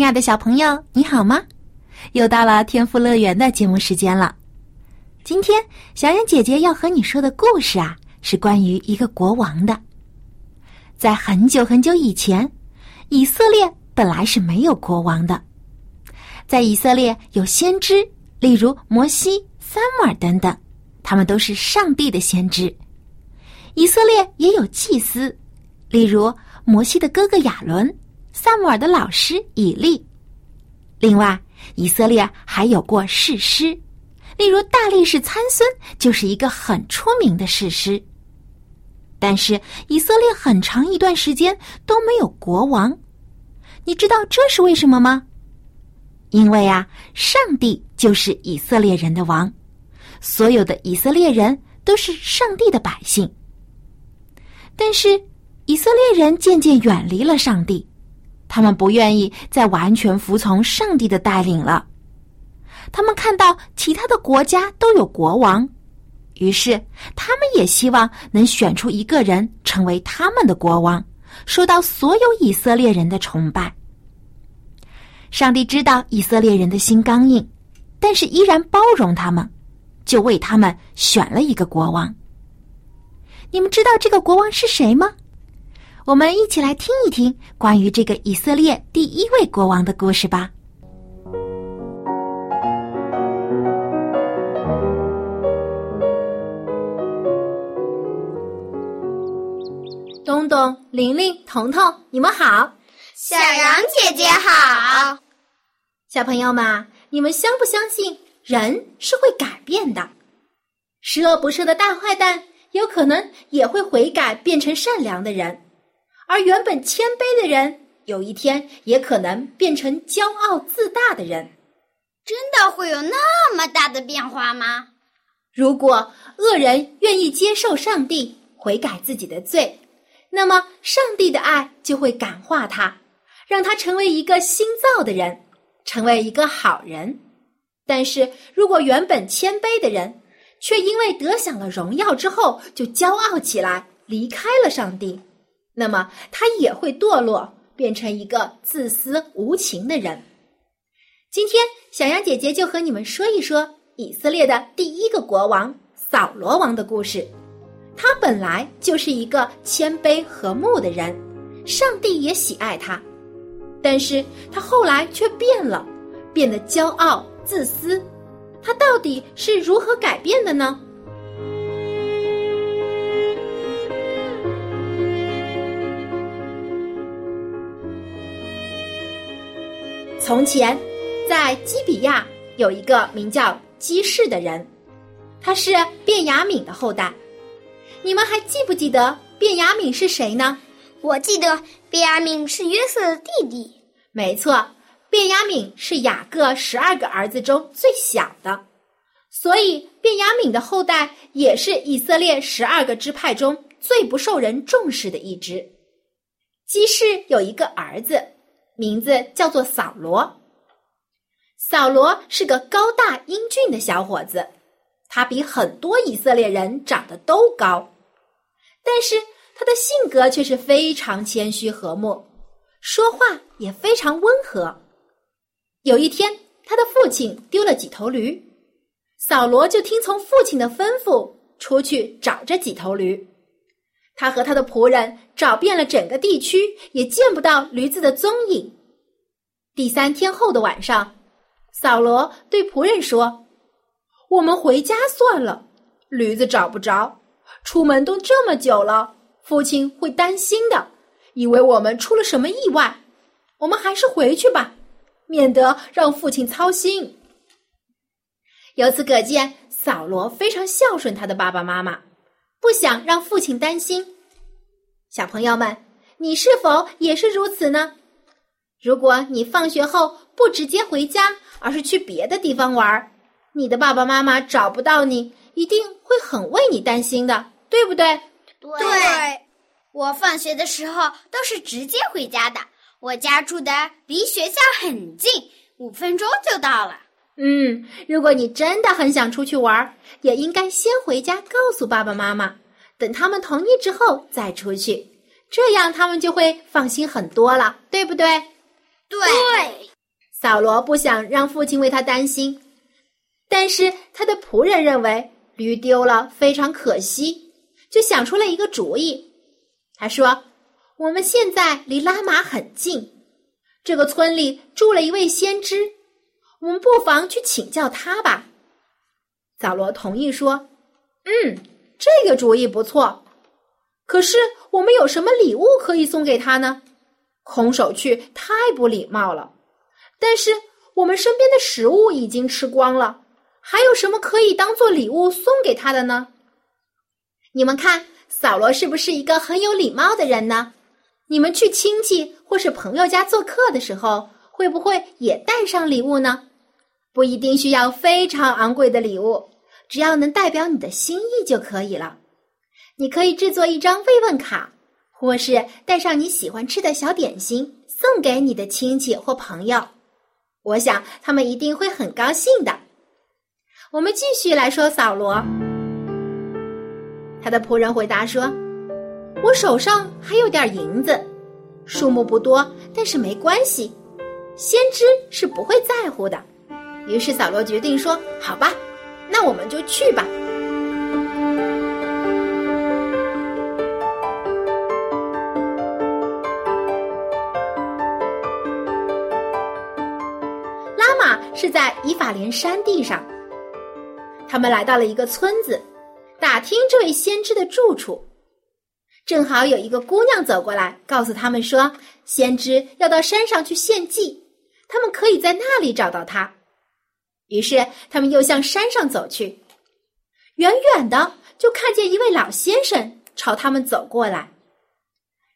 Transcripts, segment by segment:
亲爱的小朋友，你好吗？又到了天赋乐园的节目时间了。今天，小冉姐姐要和你说的故事啊，是关于一个国王的。在很久很久以前，以色列本来是没有国王的。在以色列有先知，例如摩西、撒母耳等等，他们都是上帝的先知。以色列也有祭司，例如摩西的哥哥亚伦。萨姆尔的老师以利。另外，以色列还有过士师，例如大力士参孙就是一个很出名的士师。但是，以色列很长一段时间都没有国王。你知道这是为什么吗？因为啊，上帝就是以色列人的王，所有的以色列人都是上帝的百姓。但是，以色列人渐渐远离了上帝。他们不愿意再完全服从上帝的带领了。他们看到其他的国家都有国王，于是他们也希望能选出一个人成为他们的国王，受到所有以色列人的崇拜。上帝知道以色列人的心刚硬，但是依然包容他们，就为他们选了一个国王。你们知道这个国王是谁吗？我们一起来听一听关于这个以色列第一位国王的故事吧。东东、玲玲、彤彤，你们好！小羊姐姐好！小朋友们，你们相不相信人是会改变的？十恶不赦的大坏蛋有可能也会悔改，变成善良的人。而原本谦卑的人，有一天也可能变成骄傲自大的人。真的会有那么大的变化吗？如果恶人愿意接受上帝，悔改自己的罪，那么上帝的爱就会感化他，让他成为一个新造的人，成为一个好人。但是如果原本谦卑的人，却因为得享了荣耀之后就骄傲起来，离开了上帝。那么他也会堕落，变成一个自私无情的人。今天，小羊姐姐就和你们说一说以色列的第一个国王扫罗王的故事。他本来就是一个谦卑和睦的人，上帝也喜爱他，但是他后来却变了，变得骄傲自私。他到底是如何改变的呢？从前，在基比亚有一个名叫基士的人，他是卞雅敏的后代。你们还记不记得卞雅敏是谁呢？我记得卞雅敏是约瑟的弟弟。没错，卞雅敏是雅各十二个儿子中最小的，所以卞雅敏的后代也是以色列十二个支派中最不受人重视的一支。基士有一个儿子。名字叫做扫罗。扫罗是个高大英俊的小伙子，他比很多以色列人长得都高，但是他的性格却是非常谦虚和睦，说话也非常温和。有一天，他的父亲丢了几头驴，扫罗就听从父亲的吩咐，出去找这几头驴。他和他的仆人找遍了整个地区，也见不到驴子的踪影。第三天后的晚上，扫罗对仆人说：“我们回家算了，驴子找不着，出门都这么久了，父亲会担心的，以为我们出了什么意外。我们还是回去吧，免得让父亲操心。”由此可见，扫罗非常孝顺他的爸爸妈妈。不想让父亲担心，小朋友们，你是否也是如此呢？如果你放学后不直接回家，而是去别的地方玩，你的爸爸妈妈找不到你，一定会很为你担心的，对不对？对，我放学的时候都是直接回家的。我家住的离学校很近，五分钟就到了。嗯，如果你真的很想出去玩，也应该先回家告诉爸爸妈妈，等他们同意之后再出去，这样他们就会放心很多了，对不对？对，扫罗不想让父亲为他担心，但是他的仆人认为驴丢了非常可惜，就想出了一个主意。他说：“我们现在离拉玛很近，这个村里住了一位先知。”我们不妨去请教他吧。扫罗同意说：“嗯，这个主意不错。可是我们有什么礼物可以送给他呢？空手去太不礼貌了。但是我们身边的食物已经吃光了，还有什么可以当做礼物送给他的呢？你们看，扫罗是不是一个很有礼貌的人呢？你们去亲戚或是朋友家做客的时候，会不会也带上礼物呢？”不一定需要非常昂贵的礼物，只要能代表你的心意就可以了。你可以制作一张慰问卡，或是带上你喜欢吃的小点心送给你的亲戚或朋友。我想他们一定会很高兴的。我们继续来说扫罗，他的仆人回答说：“我手上还有点银子，数目不多，但是没关系，先知是不会在乎的。”于是扫罗决定说：“好吧，那我们就去吧。”拉玛是在以法莲山地上。他们来到了一个村子，打听这位先知的住处。正好有一个姑娘走过来，告诉他们说：“先知要到山上去献祭，他们可以在那里找到他。”于是他们又向山上走去，远远的就看见一位老先生朝他们走过来。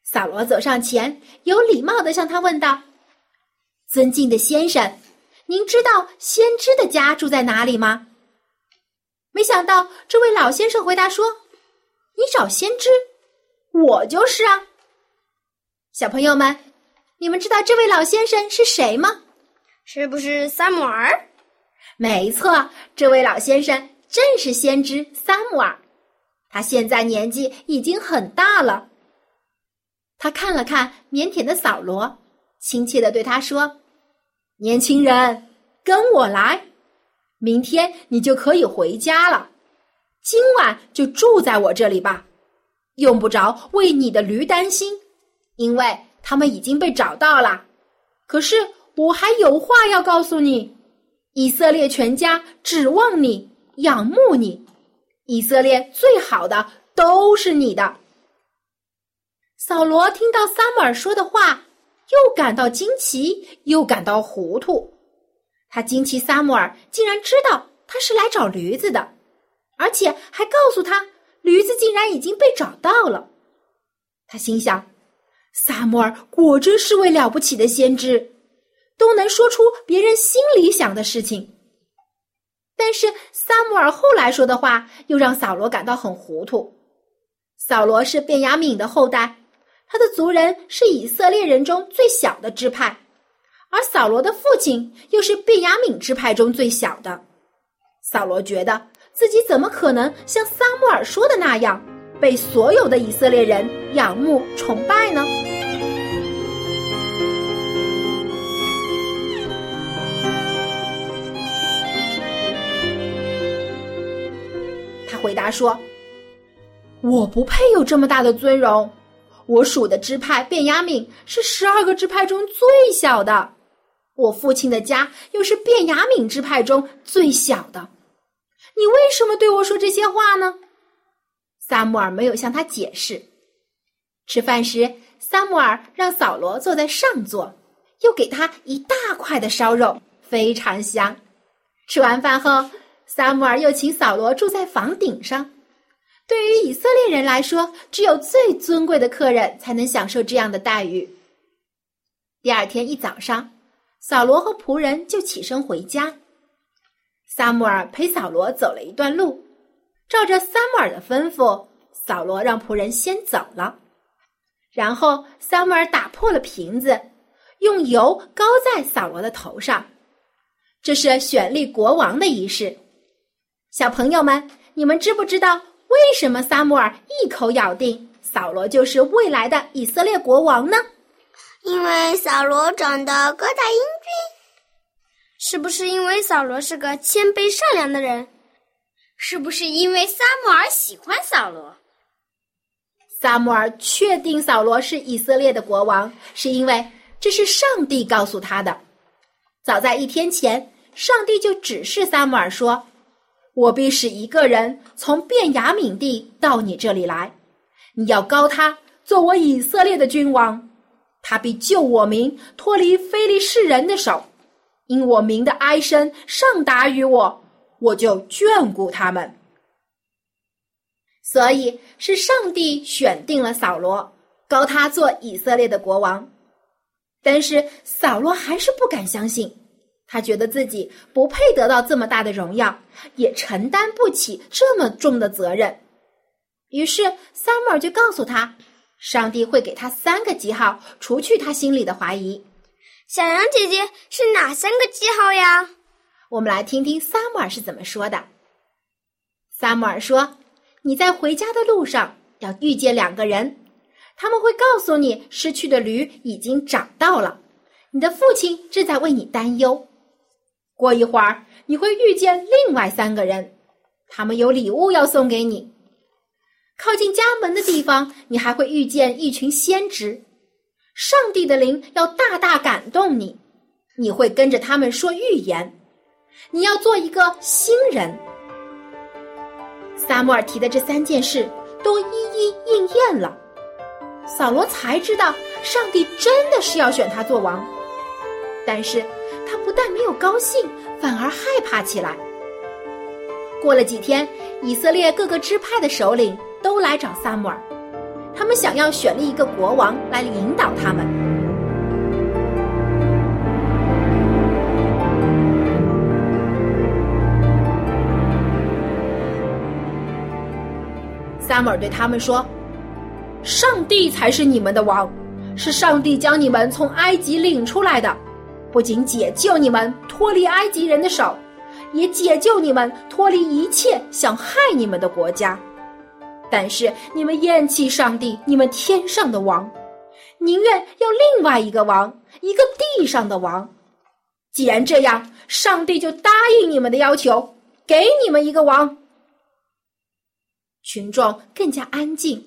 萨罗走上前，有礼貌的向他问道：“尊敬的先生，您知道先知的家住在哪里吗？”没想到这位老先生回答说：“你找先知，我就是啊。”小朋友们，你们知道这位老先生是谁吗？是不是萨姆尔？没错，这位老先生正是先知萨姆尔。他现在年纪已经很大了。他看了看腼腆的扫罗，亲切的对他说：“年轻人，跟我来，明天你就可以回家了。今晚就住在我这里吧，用不着为你的驴担心，因为他们已经被找到了。可是我还有话要告诉你。”以色列全家指望你，仰慕你。以色列最好的都是你的。扫罗听到撒母耳说的话，又感到惊奇，又感到糊涂。他惊奇撒母耳竟然知道他是来找驴子的，而且还告诉他驴子竟然已经被找到了。他心想：撒母耳果真是位了不起的先知。都能说出别人心里想的事情，但是萨姆尔后来说的话又让扫罗感到很糊涂。扫罗是便雅敏的后代，他的族人是以色列人中最小的支派，而扫罗的父亲又是便雅敏支派中最小的。扫罗觉得自己怎么可能像萨姆尔说的那样，被所有的以色列人仰慕崇拜呢？回答说：“我不配有这么大的尊荣。我属的支派便雅敏是十二个支派中最小的，我父亲的家又是便雅敏支派中最小的。你为什么对我说这些话呢？”萨穆尔没有向他解释。吃饭时，萨穆尔让扫罗坐在上座，又给他一大块的烧肉，非常香。吃完饭后。萨姆尔又请扫罗住在房顶上，对于以色列人来说，只有最尊贵的客人才能享受这样的待遇。第二天一早上，扫罗和仆人就起身回家。撒母耳陪扫罗走了一段路，照着撒母耳的吩咐，扫罗让仆人先走了。然后撒母耳打破了瓶子，用油膏在扫罗的头上，这是选立国王的仪式。小朋友们，你们知不知道？为什么撒母耳一口咬定扫罗就是未来的以色列国王呢？因为扫罗长得高大英俊。是不是因为扫罗是个谦卑善良的人？是不是因为撒母耳喜欢扫罗？撒母耳确定扫罗是以色列的国王，是因为这是上帝告诉他的。早在一天前，上帝就指示撒母耳说。我必使一个人从便雅悯地到你这里来，你要高他做我以色列的君王，他必救我民脱离非利士人的手，因我民的哀声上达于我，我就眷顾他们。所以是上帝选定了扫罗，高他做以色列的国王，但是扫罗还是不敢相信。他觉得自己不配得到这么大的荣耀，也承担不起这么重的责任。于是，萨母尔就告诉他，上帝会给他三个记号，除去他心里的怀疑。小羊姐姐是哪三个记号呀？我们来听听萨母尔是怎么说的。萨母尔说：“你在回家的路上要遇见两个人，他们会告诉你失去的驴已经找到了，你的父亲正在为你担忧。”过一会儿，你会遇见另外三个人，他们有礼物要送给你。靠近家门的地方，你还会遇见一群先知，上帝的灵要大大感动你，你会跟着他们说预言。你要做一个新人。撒母耳提的这三件事都一一应验了，扫罗才知道上帝真的是要选他做王，但是。他不但没有高兴，反而害怕起来。过了几天，以色列各个支派的首领都来找撒母耳，他们想要选立一个国王来领导他们。撒母耳对他们说：“上帝才是你们的王，是上帝将你们从埃及领出来的。”不仅解救你们脱离埃及人的手，也解救你们脱离一切想害你们的国家。但是你们厌弃上帝，你们天上的王，宁愿要另外一个王，一个地上的王。既然这样，上帝就答应你们的要求，给你们一个王。群众更加安静。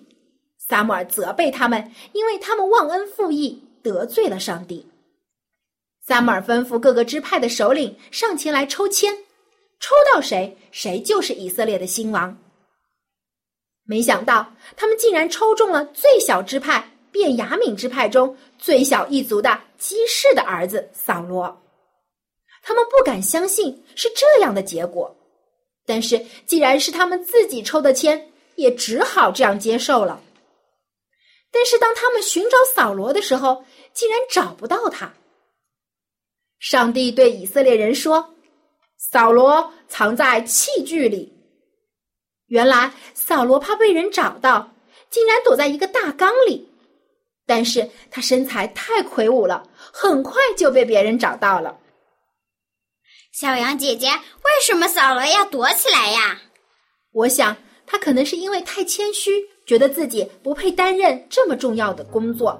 撒母耳责备他们，因为他们忘恩负义，得罪了上帝。撒母耳吩咐各个支派的首领上前来抽签，抽到谁，谁就是以色列的新王。没想到他们竟然抽中了最小支派便雅悯支派中最小一族的基士的儿子扫罗。他们不敢相信是这样的结果，但是既然是他们自己抽的签，也只好这样接受了。但是当他们寻找扫罗的时候，竟然找不到他。上帝对以色列人说：“扫罗藏在器具里。”原来扫罗怕被人找到，竟然躲在一个大缸里。但是他身材太魁梧了，很快就被别人找到了。小羊姐姐，为什么扫罗要躲起来呀？我想他可能是因为太谦虚，觉得自己不配担任这么重要的工作。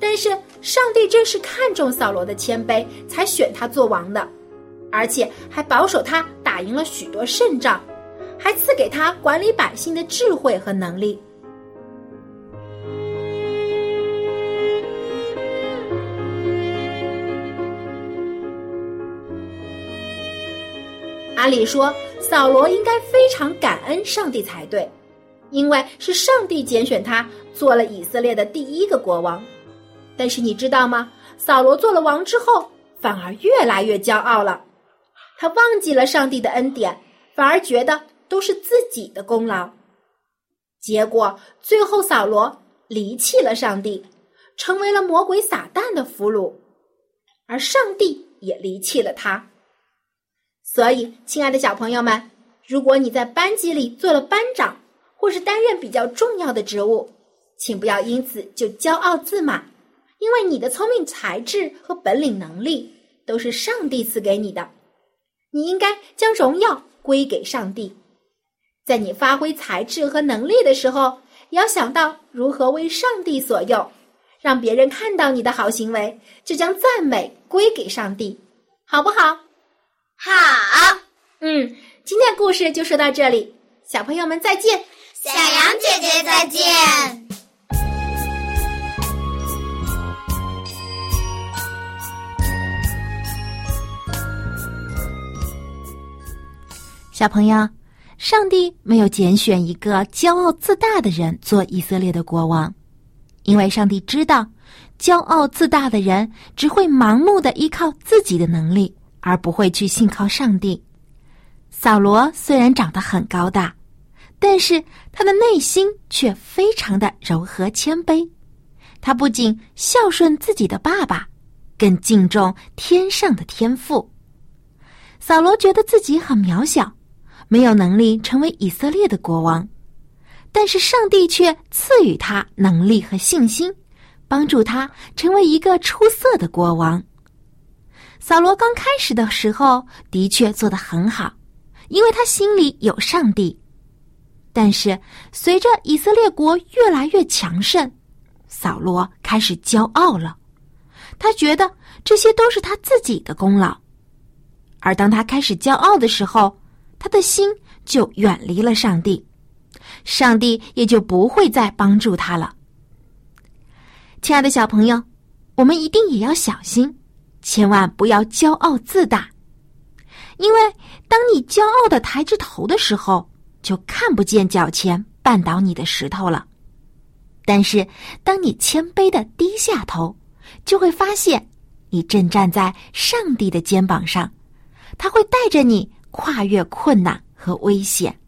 但是上帝正是看中扫罗的谦卑，才选他做王的，而且还保守他打赢了许多胜仗，还赐给他管理百姓的智慧和能力。按理说，扫罗应该非常感恩上帝才对，因为是上帝拣选他做了以色列的第一个国王。但是你知道吗？扫罗做了王之后，反而越来越骄傲了。他忘记了上帝的恩典，反而觉得都是自己的功劳。结果最后扫罗离弃了上帝，成为了魔鬼撒旦的俘虏，而上帝也离弃了他。所以，亲爱的小朋友们，如果你在班级里做了班长，或是担任比较重要的职务，请不要因此就骄傲自满，因为你的聪明才智和本领能力都是上帝赐给你的，你应该将荣耀归给上帝。在你发挥才智和能力的时候，也要想到如何为上帝所用，让别人看到你的好行为，就将赞美归给上帝，好不好？好，嗯，今天故事就说到这里，小朋友们再见，小羊姐姐再见。小朋友，上帝没有拣选一个骄傲自大的人做以色列的国王，因为上帝知道，骄傲自大的人只会盲目的依靠自己的能力。而不会去信靠上帝。扫罗虽然长得很高大，但是他的内心却非常的柔和谦卑。他不仅孝顺自己的爸爸，更敬重天上的天父。扫罗觉得自己很渺小，没有能力成为以色列的国王，但是上帝却赐予他能力和信心，帮助他成为一个出色的国王。扫罗刚开始的时候的确做得很好，因为他心里有上帝。但是随着以色列国越来越强盛，扫罗开始骄傲了。他觉得这些都是他自己的功劳，而当他开始骄傲的时候，他的心就远离了上帝，上帝也就不会再帮助他了。亲爱的小朋友，我们一定也要小心。千万不要骄傲自大，因为当你骄傲的抬着头的时候，就看不见脚前绊倒你的石头了。但是，当你谦卑的低下头，就会发现你正站在上帝的肩膀上，他会带着你跨越困难和危险。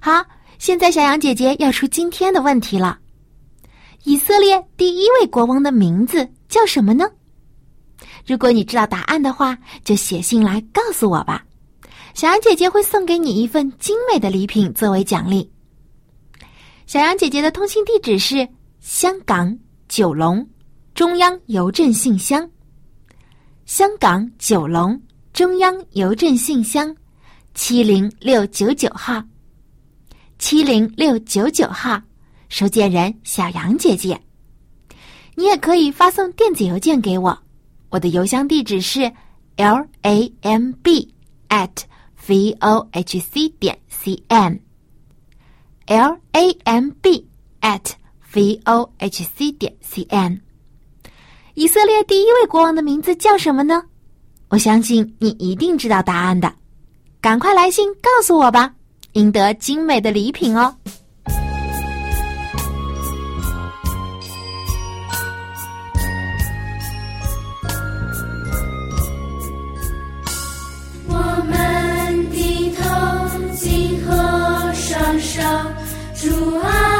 好，现在小杨姐姐要出今天的问题了：以色列第一位国王的名字叫什么呢？如果你知道答案的话，就写信来告诉我吧。小杨姐姐会送给你一份精美的礼品作为奖励。小杨姐姐的通信地址是香港九龙中央邮政信箱。香港九龙中央邮政信箱七零六九九号。七零六九九号，收件人小杨姐姐。你也可以发送电子邮件给我。我的邮箱地址是 l a m b at v o h c 点 c n，l a m b at v o h c 点 c n。以色列第一位国王的名字叫什么呢？我相信你一定知道答案的，赶快来信告诉我吧，赢得精美的礼品哦。我们低头紧合双手主啊，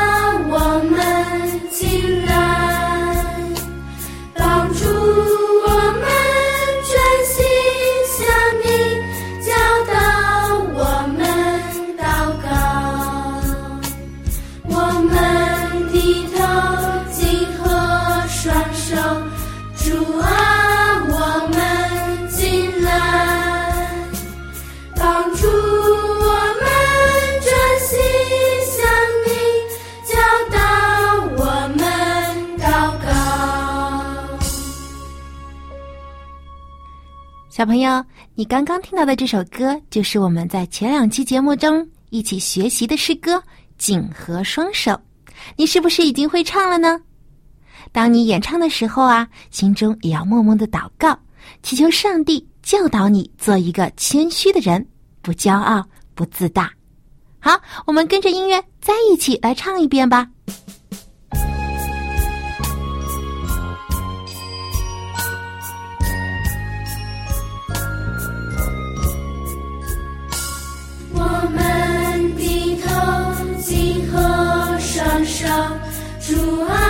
小朋友，你刚刚听到的这首歌，就是我们在前两期节目中一起学习的诗歌《紧合双手》。你是不是已经会唱了呢？当你演唱的时候啊，心中也要默默的祷告，祈求上帝教导你做一个谦虚的人，不骄傲，不自大。好，我们跟着音乐再一起来唱一遍吧。主啊，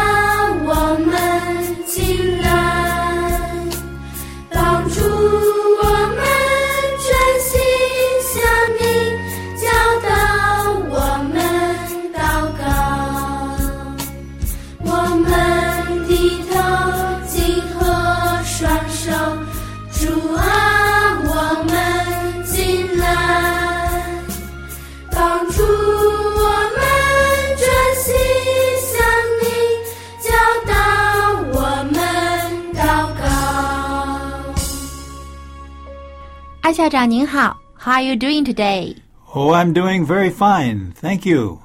校长您好，How are you doing today？Oh, I'm doing very fine. Thank you.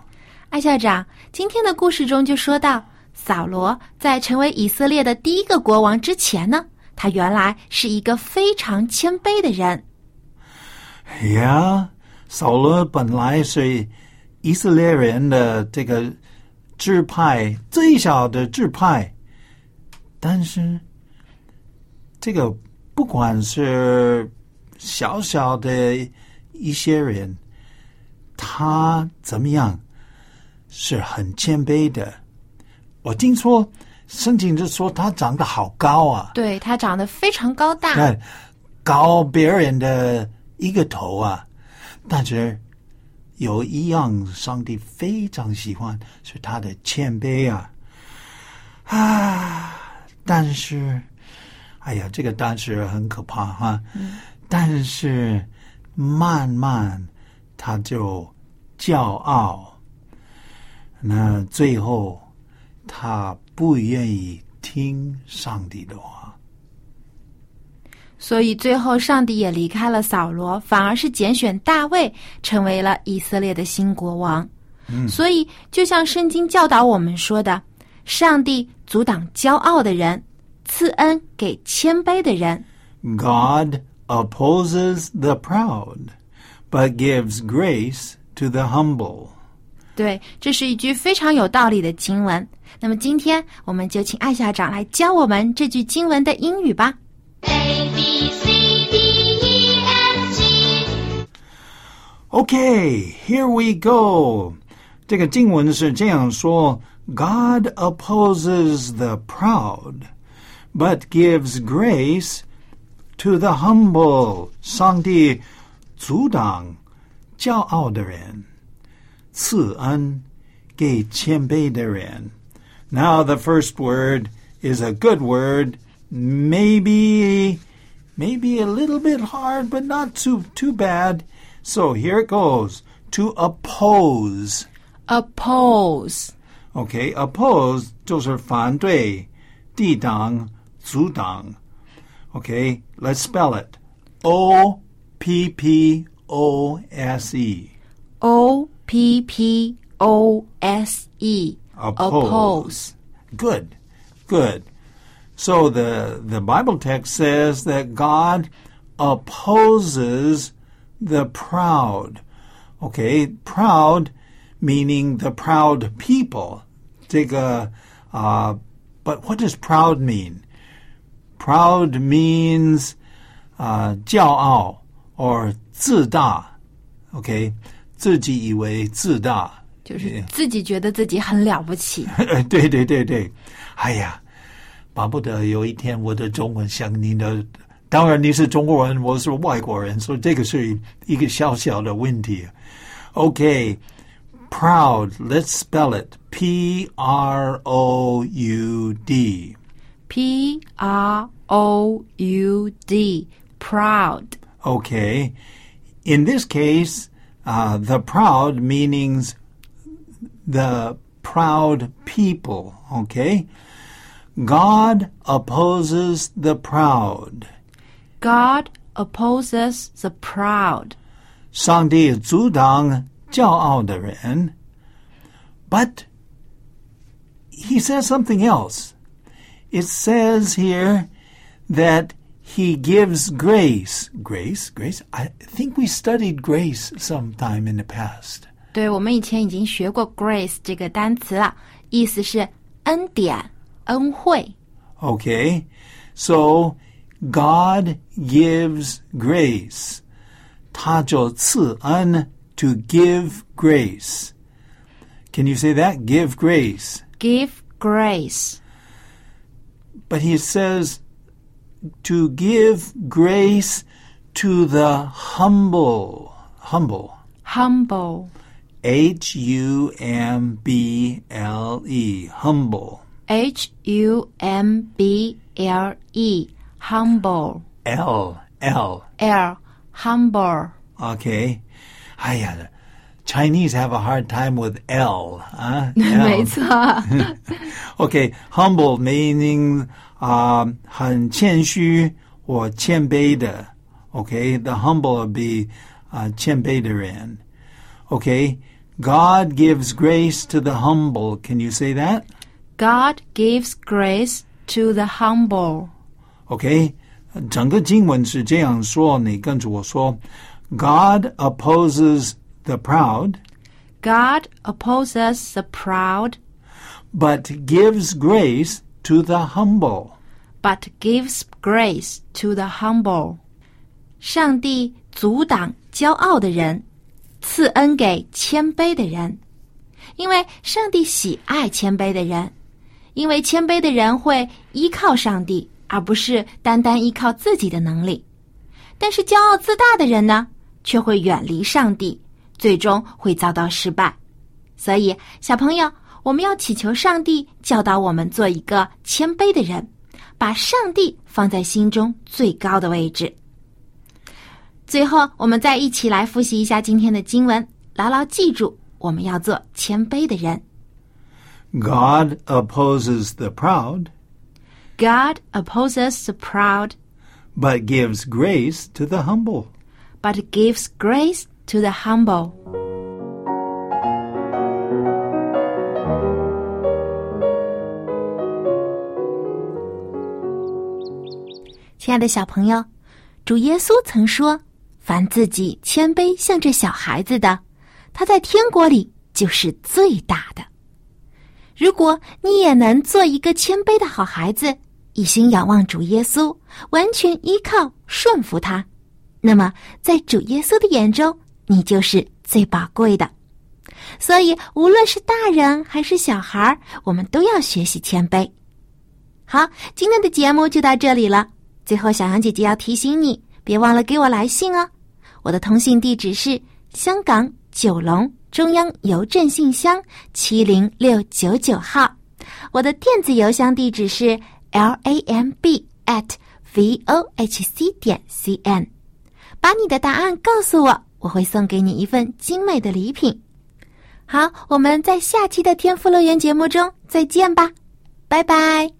艾校长，今天的故事中就说到，扫罗在成为以色列的第一个国王之前呢，他原来是一个非常谦卑的人。Yeah，扫罗本来是以色列人的这个支派最小的支派，但是这个不管是小小的一些人，他怎么样？是很谦卑的。我听说圣经就说他长得好高啊，对他长得非常高大，看高别人的一个头啊，但是有一样上帝非常喜欢是他的谦卑啊。啊！但是，哎呀，这个但是很可怕哈、但是慢慢他就骄傲，那最后他不愿意听上帝的话。所以最后上帝也离开了扫罗，反而是拣选大卫成为了以色列的新国王。所以就像圣经教导我们说的，上帝阻挡骄傲的人，赐恩给谦卑的人。God opposes the proud, but gives grace to the humble. 对，这是一句非常有道理的经文。那么今天我们就请艾校长来教我们这句经文的英语吧。 A B C D E F G Okay, here we go. 这个经文是这样说：God opposes the proud, but gives grace to the humble. 上帝阻挡骄傲的人，赐恩给谦卑的人。Now the first word is a good word, maybe maybe a little bit hard, but not too too bad. So here it goes. To oppose. Oppose， Okay, oppose 就是反对、抵挡、阻挡。 Okay, let's spell it. O P P O S E. O P P O S E Oppose. Good, good. So the the Bible text says that God opposes the proud. Okay, proud meaning the proud people. 这个 uh, but what does proud mean? Proud means uh, 骄傲 or 自大. Okay, 自己以为自大。就是自己觉得自己很了不起。对对对对，哎呀，巴不得有一天我的中文像你的。当然你是中国人，我是外国人，所以这个是一个小小的问题。OK, proud. Let's spell it. P R O U D. P R O U D proud Okay. In this case, uh, the proud means the proud people. Okay. God opposes the proud. God opposes the proud. 上帝阻挡骄傲的人。But he says something else. It says here that he gives grace. Grace? Grace? I think we studied grace sometime in the past. 对，我们以前已经学过 grace 这个单词了，意思是恩典、恩惠。 Okay? So God gives grace. 他就赐恩 to give grace. Can you say that? Give grace. give grace. But he says to give grace to the humble. Humble. Humble. H U M B L E. Humble. H U M B L E. Humble. L. L. L. Humble. Okay. 哎呀 Chinese have a hard time with L. Huh? 没 L. 错， Okay, humble meaning 啊、很谦虚或谦卑的。Okay, the humble would be 啊、谦卑的人。Okay, God gives grace to the humble. Can you say that? God gives grace to the humble. OK，整个经文是这样说，你跟着我说：God opposes the proud, God opposes the proud, but gives grace to the humble. but gives grace to the humble. 上帝阻挡骄傲的人，赐恩给谦卑的人。因为上帝喜爱谦卑的人，因为谦卑的人会依靠上帝，而不是单单依靠自己的能力。但是骄傲自大的人呢，却会远离上帝， 最终会遭到失败。所以，小朋友，我们要祈求上帝教导我们做一个谦卑的人，把上帝放在心中最高的位置。最后，我们再一起来复习一下今天的经文，牢牢记住，我们要做谦卑的人。God opposes the proud, God opposes the proud, but gives grace to the humble. but gives grace to the humble. 亲爱的小朋友，主耶稣曾说：“凡自己谦卑像这小孩子的，他在天国里就是最大的。”如果你也能做一个谦卑的好孩子，一心仰望主耶稣，完全依靠顺服他，那么在主耶稣的眼中，你就是最宝贵的。所以，无论是大人还是小孩，我们都要学习谦卑。好，今天的节目就到这里了。最后，小羊姐姐要提醒你，别忘了给我来信哦。我的通信地址是香港九龙中央邮政信箱七零六九九号。我的电子邮箱地址是 l a m b at v o h c 点 c n。把你的答案告诉我，我会送给你一份精美的礼品。好，我们在下期的天赋乐园节目中再见吧，拜拜。